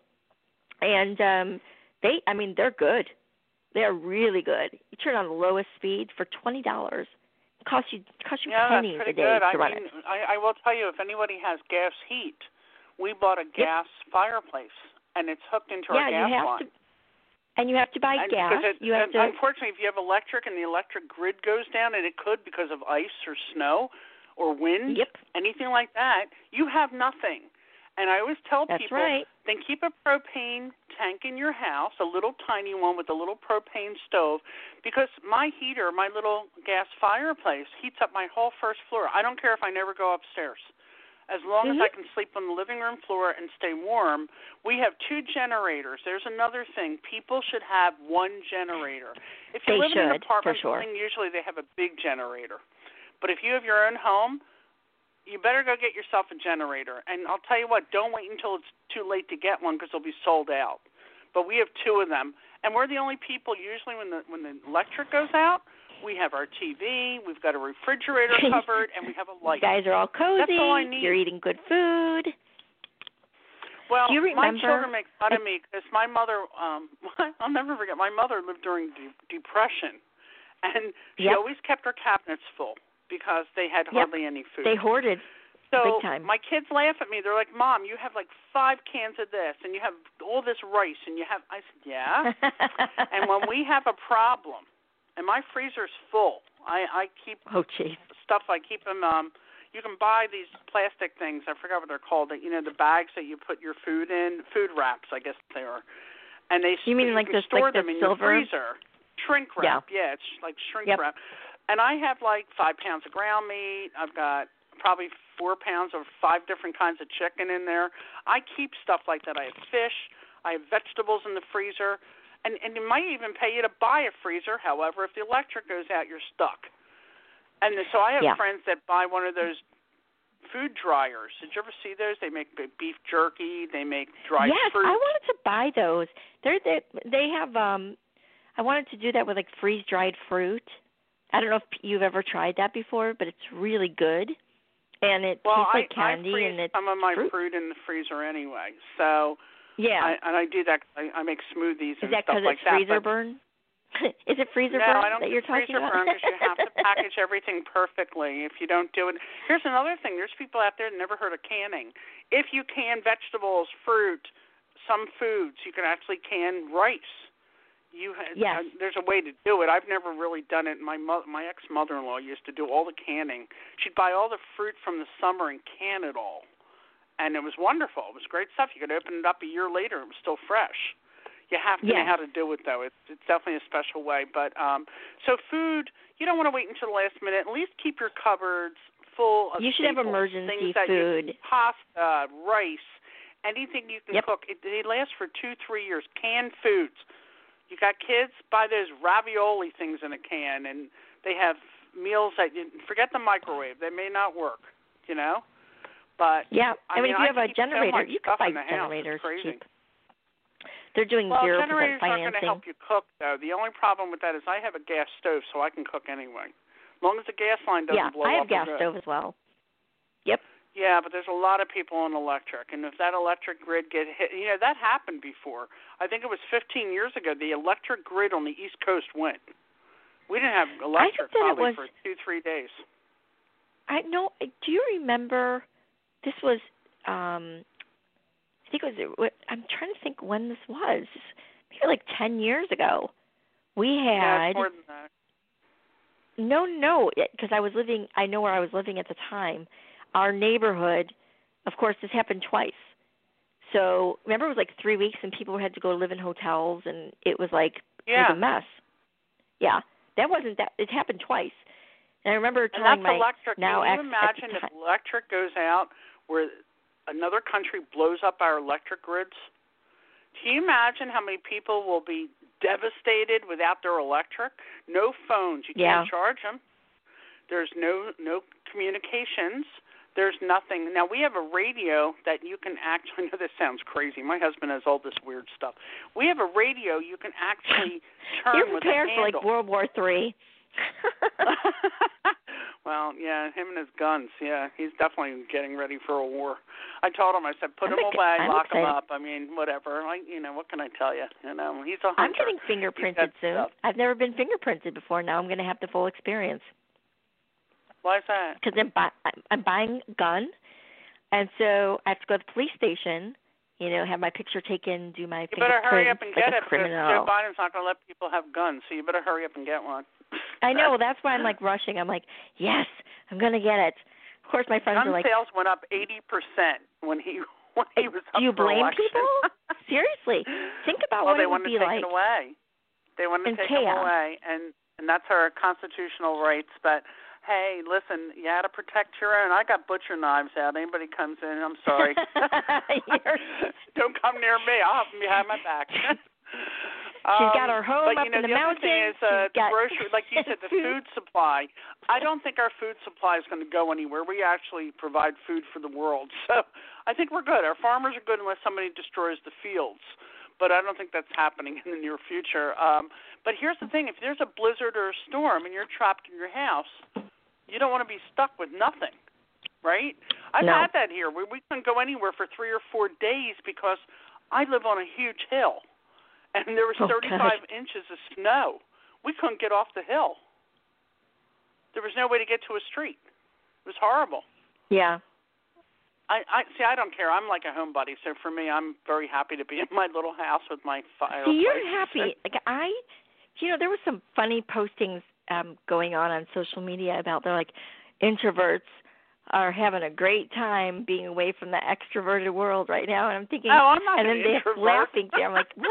And um, they, I mean, they're good. They're really good. You turn on the lowest speed for twenty dollars. It costs you it costs you Yeah, pennies a day good. to I run mean, it. I, I will tell you, if anybody has gas heat, we bought a gas fireplace, and it's hooked into yeah, our gas you have line. to, and you have to buy and gas. because it, you have to. Unfortunately, if you have electric and the electric grid goes down, and it could because of ice or snow or wind, Yep, anything like that, you have nothing. And I always tell that's people, right. then keep a propane tank in your house, a little tiny one with a little propane stove, because my heater, my little gas fireplace, heats up my whole first floor. I don't care if I never go upstairs. As long Mhm. as I can sleep on the living room floor and stay warm, we have two generators. There's another thing. People should have one generator. If you They live in an apartment sure. building, usually they have a big generator. But if you have your own home, you better go get yourself a generator. And I'll tell you what, don't wait until it's too late to get one because they'll be sold out. But we have two of them, and we're the only people usually when the when the electric goes out, we have our TV, we've got a refrigerator covered, and we have a light. You guys are all cozy. That's all I need. You're eating good food. Well, Do you my remember- children make fun of me because my mother. um I'll never forget. My mother lived during de- depression, and she Yep. always kept her cabinets full because they had Yep. hardly any food. They hoarded. so big time. my kids laugh at me. They're like, "Mom, you have like five cans of this, and you have all this rice, and you have." I said, "Yeah." and when we have a problem, and my freezer's full, I I keep oh, jeez. stuff. I keep them. Um, you can buy these plastic things. I forgot what they're called. That you know the bags that you put your food in, food wraps, I guess they are. And they You mean you like can this- store like the them in silver- your freezer. Shrink wrap. Yeah, it's like shrink Yep. wrap. And I have like five pounds of ground meat. I've got probably four pounds of five different kinds of chicken in there. I keep stuff like that. I have fish. I have vegetables in the freezer. And and it might even pay you to buy a freezer. However, if the electric goes out, you're stuck. And so I have Yeah. friends that buy one of those food dryers. Did you ever see those? They make beef jerky. They make dried yes, fruit. I wanted to buy those. They're they they have um I wanted to do that with like freeze dried fruit. I don't know if you've ever tried that before, but it's really good. And it well, tastes like I, candy I freeze and it's some of my fruit. fruit in the freezer anyway. So Yeah. I, and I do that. I, I make smoothies Is and that stuff because like it's that. freezer but burn? Is it freezer no, burn I don't that you're talking freezer about? burn because you have to package everything perfectly. If you don't do it, here's another thing. There's people out there that never heard of canning. If you can vegetables, fruit, some foods, you can actually can rice. You ha- Yes. uh, there's a way to do it. I've never really done it. My mo- my ex mother-in-law used to do all the canning. She'd buy all the fruit from the summer and can it all, and it was wonderful. It was great stuff. You could open it up a year later; it was still fresh. You have to Yes. know how to do it though. It's it's definitely a special way. But um so food, you don't want to wait until the last minute. At least keep your cupboards full of You should have staples, emergency things that you- food. pasta, rice, anything you can Yep. cook. It, they last for two, three years. Canned foods. You got kids, buy those ravioli things in a can, and they have meals that you forget the microwave. They may not work, you know. But Yeah, I I, mean, mean, if you I have a so generator, much you can buy. Generators cheap. They're doing well, zero generators aren't going to help you cook though. The only problem with that is I have a gas stove, so I can cook anyway. As long as the gas line doesn't yeah, blow I up. have gas we're good. stove as well. Yep. Yeah, but there's a lot of people on electric, and if that electric grid get hit, you know that happened before. I think it was 15 years ago. The electric grid on the East Coast went. We didn't have electric probably was- for two, three days. I know. Do you remember? This was. um I think it was. I'm trying to think when this was. Maybe like ten years ago. We had it's more than that. no, no, because I was living. I know where I was living at the time. Our neighborhood, of course, this happened twice. So remember, it was like three weeks, and people had to go live in hotels, and it was like Yeah, it was a mess. Yeah, that wasn't that. It happened twice. And I remember and telling that's my electric. now Can you the imagine if electric goes out where another country blows up our electric grids? Can you imagine how many people will be devastated without their electric? No phones. You Yeah. can't charge them. There's no no communications. There's nothing. Now we have a radio that you can actually. I know this sounds crazy. My husband has all this weird stuff. We have a radio you can actually turn You're with prepared a for like. World War Three. well, yeah, him and his guns. Yeah, he's definitely getting ready for a war. I told him, I said, put I'm him away, I'm lock him up. I mean, whatever. Like, you know, what can I tell you? You know, he's a hunter. I'm getting fingerprinted soon. stuff. I've never been fingerprinted before. Now I'm going to have the full experience Why is that? because I'm, buy- I'm- buying a gun, and so I have to go to the police station. You know, have my picture taken, do my You better hurry up and like get it because criminal. Joe Biden's not going to let people have guns, so you better hurry up and get one. I know. Well, that's why I'm like rushing. I'm like, yes, I'm going to get it. Of course, my friends Gun are like, sales went up 80% when he when he uh, was up do you for blame election. people? Seriously, think about well, what they it would want be to take like. it away. They want to take them away, and and that's our constitutional rights. But hey, listen, you got to protect your own. I got butcher knives out. Anybody comes in, I'm sorry. Don't come near me. I'll have them behind my back. She's got her home Um, but, up you know, in the the other thing mountains. is uh, She's got the grocery, like you said, the food supply. I don't think our food supply is going to go anywhere. We actually provide food for the world, so I think we're good. Our farmers are good unless somebody destroys the fields, but I don't think that's happening in the near future. Um, but here's the thing: if there's a blizzard or a storm and you're trapped in your house, you don't want to be stuck with nothing, right? I've No. had that here. We we couldn't go anywhere for three or four days because I live on a huge hill, and there was Oh, 35 gosh. inches of snow. We couldn't get off the hill. There was no way to get to a street. It was horrible. yeah. I, I see. I don't care. I'm like a homebody, so for me, I'm very happy to be in my little house with my fire. See, you're happy. Like I, you know, there was some funny postings um going on on social media about they're like introverts are having a great time being away from the extroverted world right now, and I'm thinking, Oh, I'm not and an then they're laughing there. I'm like, what?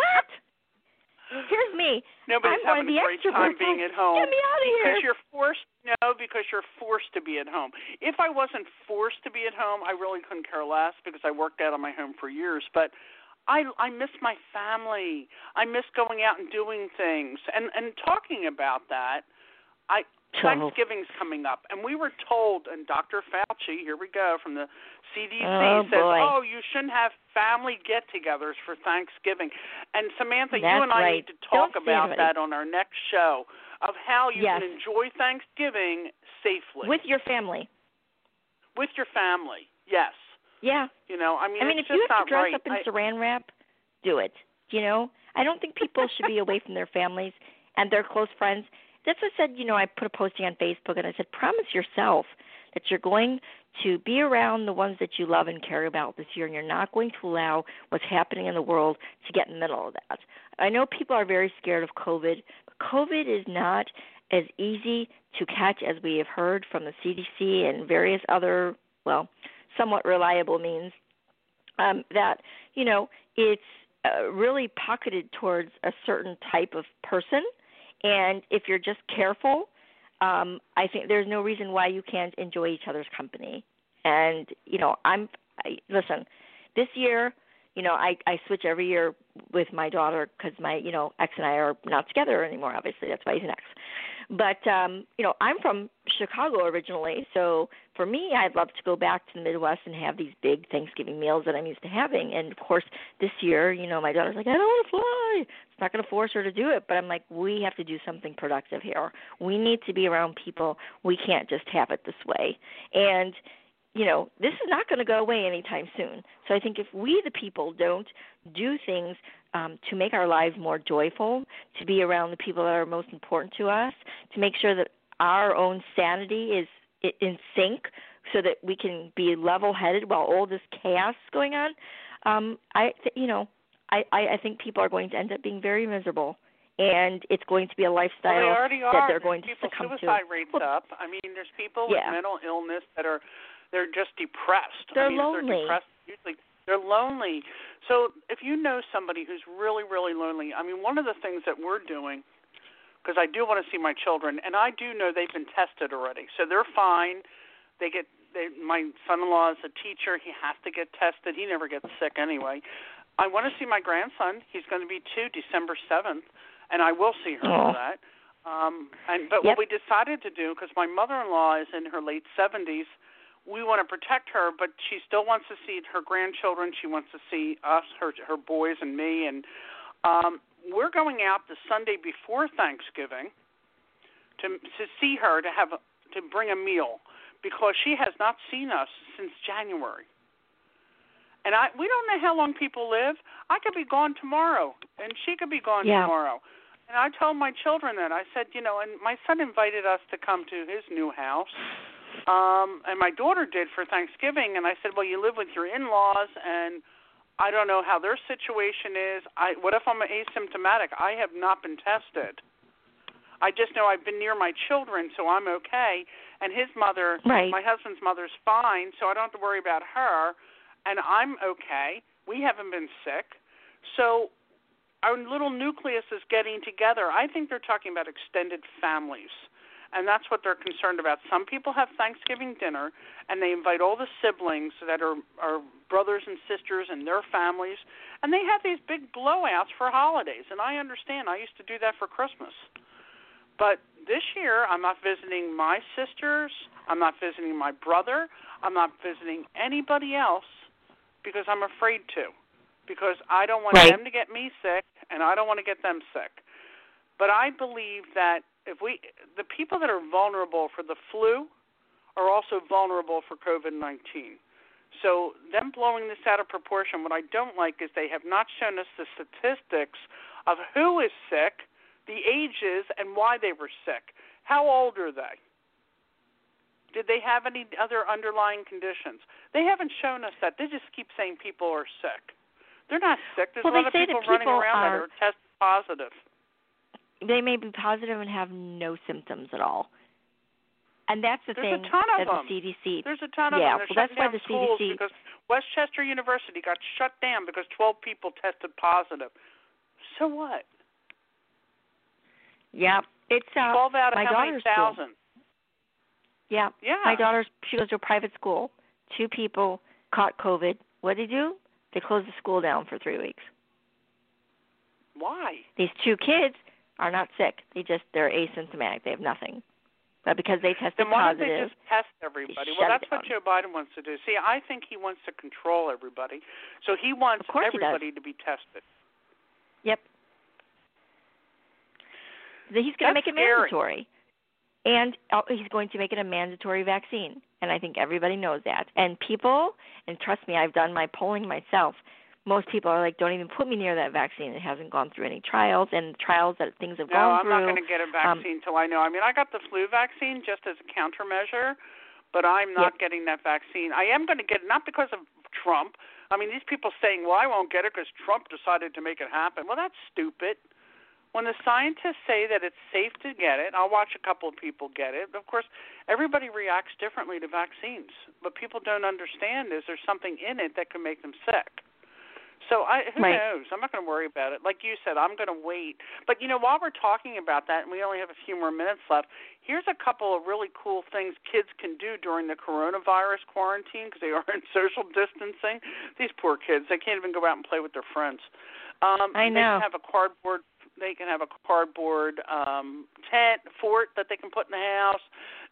Here's me. Nobody's I'm having the a great time being at home. Get me out of here. Because you're forced. No, because you're forced to be at home. If I wasn't forced to be at home, I really couldn't care less because I worked out of my home for years. But I I miss my family. I miss going out and doing things. And and talking about that, I Thanksgiving's coming up, and we were told, and Dr. Fauci, here we go from the CDC, oh, says, boy. "Oh, you shouldn't have family get-togethers for Thanksgiving." And Samantha, That's you and I right. need to talk Don't about that on our next show of how you Yes. can enjoy Thanksgiving safely with your family. with your family. Yes, Yeah. you know, I mean, I mean, it's if you have to dress right. up in I- saran wrap, do it. You know, I don't think people should be away from their families and their close friends. That's what I said. You know, I put a posting on Facebook and I said, promise yourself that you're going to be around the ones that you love and care about this year, and you're not going to allow what's happening in the world to get in the middle of that. I know people are very scared of COVID, but COVID is not as easy to catch as we have heard from the CDC and various other, well, somewhat reliable means. Um, that you know it's uh, really pocketed towards a certain type of person, and if you're just careful, um, I think there's no reason why you can't enjoy each other's company. And you know, I'm I, listen. This year, you know, I I switch every year with my daughter because my you know ex and I are not together anymore. Obviously, that's why he's an ex. But um, you know, I'm from Chicago originally, so for me, I'd love to go back to the Midwest and have these big Thanksgiving meals that I'm used to having. And of course, this year, you know, my daughter's like, I don't want to fly. It's not going to force her to do it, but I'm like, we have to do something productive here. We need to be around people. We can't just have it this way. And you know, this is not going to go away anytime soon. So I think if we, the people, don't do things um, to make our lives more joyful, to be around the people that are most important to us, to make sure that our own sanity is in sync, so that we can be level-headed while all this chaos is going on. Um, I, th- you know, I, I, I think people are going to end up being very miserable, and it's going to be a lifestyle well, they already that they're going There's to people succumb suicide to. rates Well, up. I mean, there's people Yeah. with mental illness that are they're just depressed. They're I mean, lonely. They're depressed. Usually, they're lonely. So if you know somebody who's really, really lonely, I mean, one of the things that we're doing, because I do want to see my children, and I do know they've been tested already, so they're fine. They get. They, my son-in-law is a teacher. He has to get tested. He never gets sick anyway. I want to see my grandson. He's going to be two December seventh, and I will see her for that. Um, and but Yep. what we decided to do, because my mother-in-law is in her late seventies, we want to protect her, but she still wants to see her grandchildren. She wants to see us, her her boys, and me. And um, we're going out the Sunday before Thanksgiving to to see her to have to bring a meal because she has not seen us since January. And I we don't know how long people live. I could be gone tomorrow, and she could be gone Yeah. tomorrow. And I told my children that I said, you know, and my son invited us to come to his new house, um, and my daughter did for Thanksgiving. And I said, well, you live with your in-laws, and I don't know how their situation is. I what if I'm asymptomatic? I have not been tested. I just know I've been near my children, so I'm okay. And his mother, Right. my husband's mother's fine, so I don't have to worry about her. And I'm okay. We haven't been sick. So our little nucleus is getting together. I think they're talking about extended families. And that's what they're concerned about. Some people have Thanksgiving dinner and they invite all the siblings that are, are brothers and sisters and their families and they have these big blowouts for holidays. And I understand. I used to do that for Christmas. But this year, I'm not visiting my sisters. I'm not visiting my brother. I'm not visiting anybody else because I'm afraid to. Because I don't want Right. them to get me sick, and I don't want to get them sick. But I believe that if we, the people that are vulnerable for the flu, are also vulnerable for COVID-19. So them blowing this out of proportion, what I don't like is they have not shown us the statistics of who is sick, the ages, and why they were sick. How old are they? Did they have any other underlying conditions? They haven't shown us that. They just keep saying people are sick. They're not sick. There's Well, a lot of say people, running people around that are- are tested positive. They may be positive and have no symptoms at all. And that's the There's a thing ton of that them. the CDC. There's a ton of Yeah, them. They're well, that's why the CDC because West Chester University got shut down because 12 people tested positive. So what? Yeah, it's uh, 12 out of my how many thousand? Yeah, Yeah. my daughter's she goes to a private school. Two people caught COVID. What did they do? They closed the school down for three weeks. Why? These two kids are not sick. They just they're asymptomatic. They have nothing. but because they tested then why positive, don't they just test everybody? Well, that's what. Joe Biden wants to do. See, I think he wants to control everybody, so he wants course he everybody to be tested. Yep. He's going to make it scary. mandatory. And uh, he's going to make it a mandatory vaccine. And I think everybody knows that. And people, and trust me, I've done my polling myself. Most people are like, don't even put me near that vaccine. It hasn't gone through any trials, and trials that things have gone through. No, I'm not going to get a um, vaccine till I know. I mean, I got the flu vaccine just as a countermeasure, but I'm not Yep. getting that vaccine. I am going to get it not because of Trump. I mean, these people saying, "Well, I won't get it because Trump decided to make it happen." Well, that's stupid. When the scientists say that it's safe to get it, I'll watch a couple of people get it. Of course, everybody reacts differently to vaccines. But people don't understand is there's something in it that can make them sick. So I who Right. knows? I'm not going to worry about it. Like you said, I'm going to wait. But you know, while we're talking about that, and we only have a few more minutes left, here's a couple of really cool things kids can do during the coronavirus quarantine because they are in social distancing. These poor kids, they can't even go out and play with their friends. Um, I They know. can have a cardboard. They can have a cardboard um, tent fort that they can put in the house.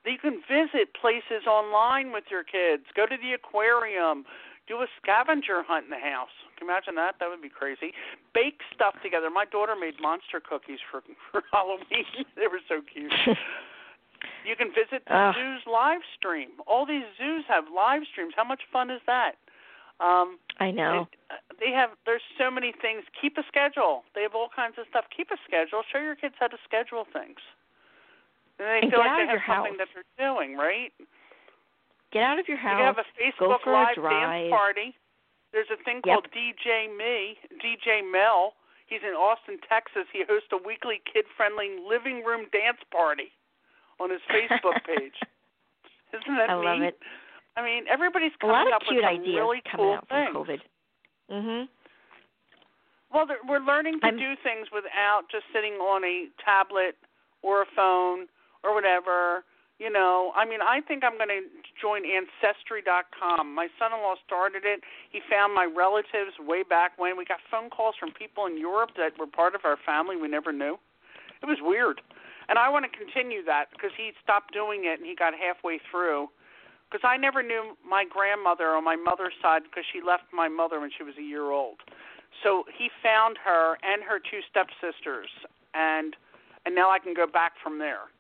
You can visit places online with your kids. Go to the aquarium do a scavenger hunt in the house. Can you imagine that? That would be crazy. Bake stuff together. My daughter made monster cookies for for Halloween. they were so cute. You can visit the Ugh. zoo's live stream. All these zoos have live streams. How much fun is that? Um, I know. They, they have. There's so many things. Keep a schedule. They have all kinds of stuff. Keep a schedule. Show your kids how to schedule things. And they And feel get like out they of have your something house. that they're doing, right? Get out of your You house. can have a go Facebook a Live drive. dance party. There's a thing Yep. called DJ Me, DJ Mel. He's in Austin, Texas. He hosts a weekly kid-friendly living room dance party on his Facebook page. Isn't that I love it. I mean, everybody's A coming lot of up cute with some ideas really coming cool out things. from COVID. Mhm. Well, we're learning to I'm- do things without just sitting on a tablet or a phone or whatever. You know, I mean, I think I'm going to join Ancestry.com. My son-in-law started it. He found my relatives way back when. We got phone calls from people in Europe that were part of our family we never knew. It was weird. And I want to continue that because he stopped doing it and he got halfway through. Because I never knew my grandmother on my mother's side because she left my mother when she was a year old. So he found her and her two stepsisters, and and now I can go back from there.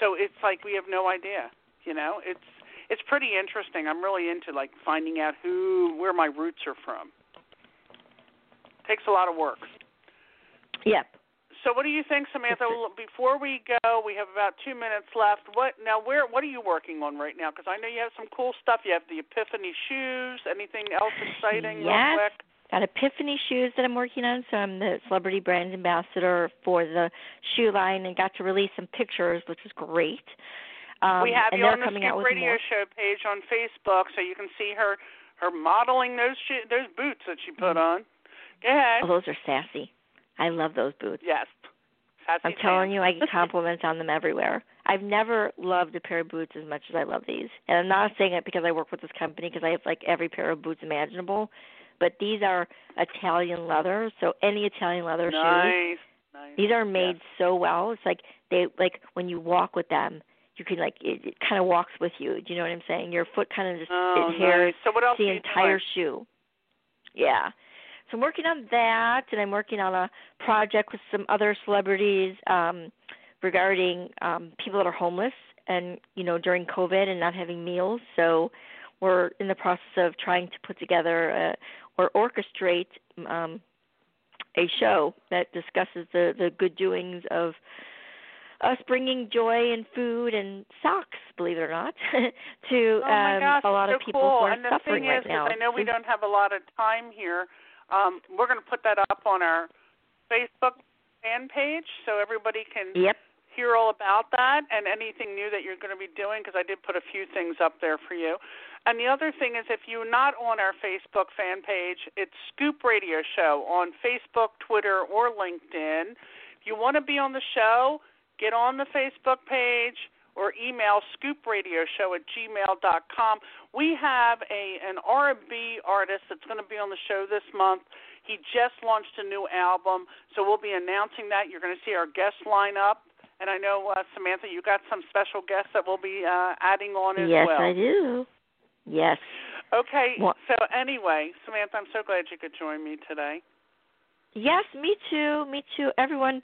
So it's like we have no idea, you know. It's it's pretty interesting. I'm really into like finding out who where my roots are from. Takes a lot of work. Yep. So what do you think, Samantha? Well, Before we go, we have about two minutes left. What now? Where? What are you working on right now? Because I know you have some cool stuff. You have the Epiphany shoes. Anything else exciting? Real Yes. quick? Got Epiphany shoes that I'm working on, so I'm the celebrity brand ambassador for the shoe line, and got to release some pictures, which was great. Um, we have and you on the Scoop Radio. Show page on Facebook, so you can see her her modeling those shoe, those boots that she put on. Go ahead. Oh, those are sassy. I love those boots. Yes. Sassy I'm telling you, I get compliments on them everywhere. I've never loved a pair of boots as much as I love these. And I'm not saying it because I work with this company because I have like every pair of boots imaginable. But these are Italian leather, so any Italian leather shoes. nice. Nice. These are made Yes. so well. It's like they like when you walk with them, you can like it, it kind of walks with you. Do you know what I'm saying? Your foot kind of just Oh, adheres nice. So what else the entire shoe. Yeah. So I'm working on that, and I'm working on a project with some other celebrities um, regarding um, people that are homeless and you know during COVID and not having meals. So we're in the process of trying to put together a, or orchestrate um, a show that discusses the the good doings of us bringing joy and food and socks, believe it or not, to Oh um, gosh, a lot it's of so people cool. who are and the suffering thing right is, now. I know we don't have a lot of time here. Um, we're going to put that up on our Facebook fan page so everybody can Yep. hear all about that and anything new that you're going to be doing because I did put a few things up there for you. And the other thing is if you're not on our Facebook fan page, it's Scoop Radio Show on Facebook, Twitter, or LinkedIn. If you want to be on the show, get on the Facebook page or email scoopradioshow at gmail.com. We have a an R&B artist that's going to be on the show this month. He just launched a new album, so we'll be announcing that. You're going to see our guest lineup And I know uh, Samantha, you got some special guests that we'll be uh, adding on as yes, well. Yes, I do. Yes. Okay. Well, so anyway, Samantha, I'm so glad you could join me today. Yes, me too. Me too. Everyone,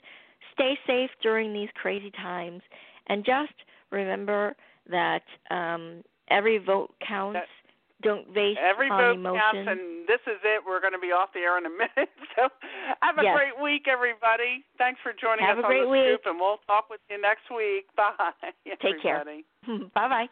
stay safe during these crazy times, and just remember that um, every vote counts. That, Don't waste every on vote emotion. counts, and this is it. We're going to be off the air in a minute. So have a yes. great week, everybody. Thanks for joining have us a great on the week. scoop, and we'll talk with you next week. Bye. Take care. everybody. bye bye.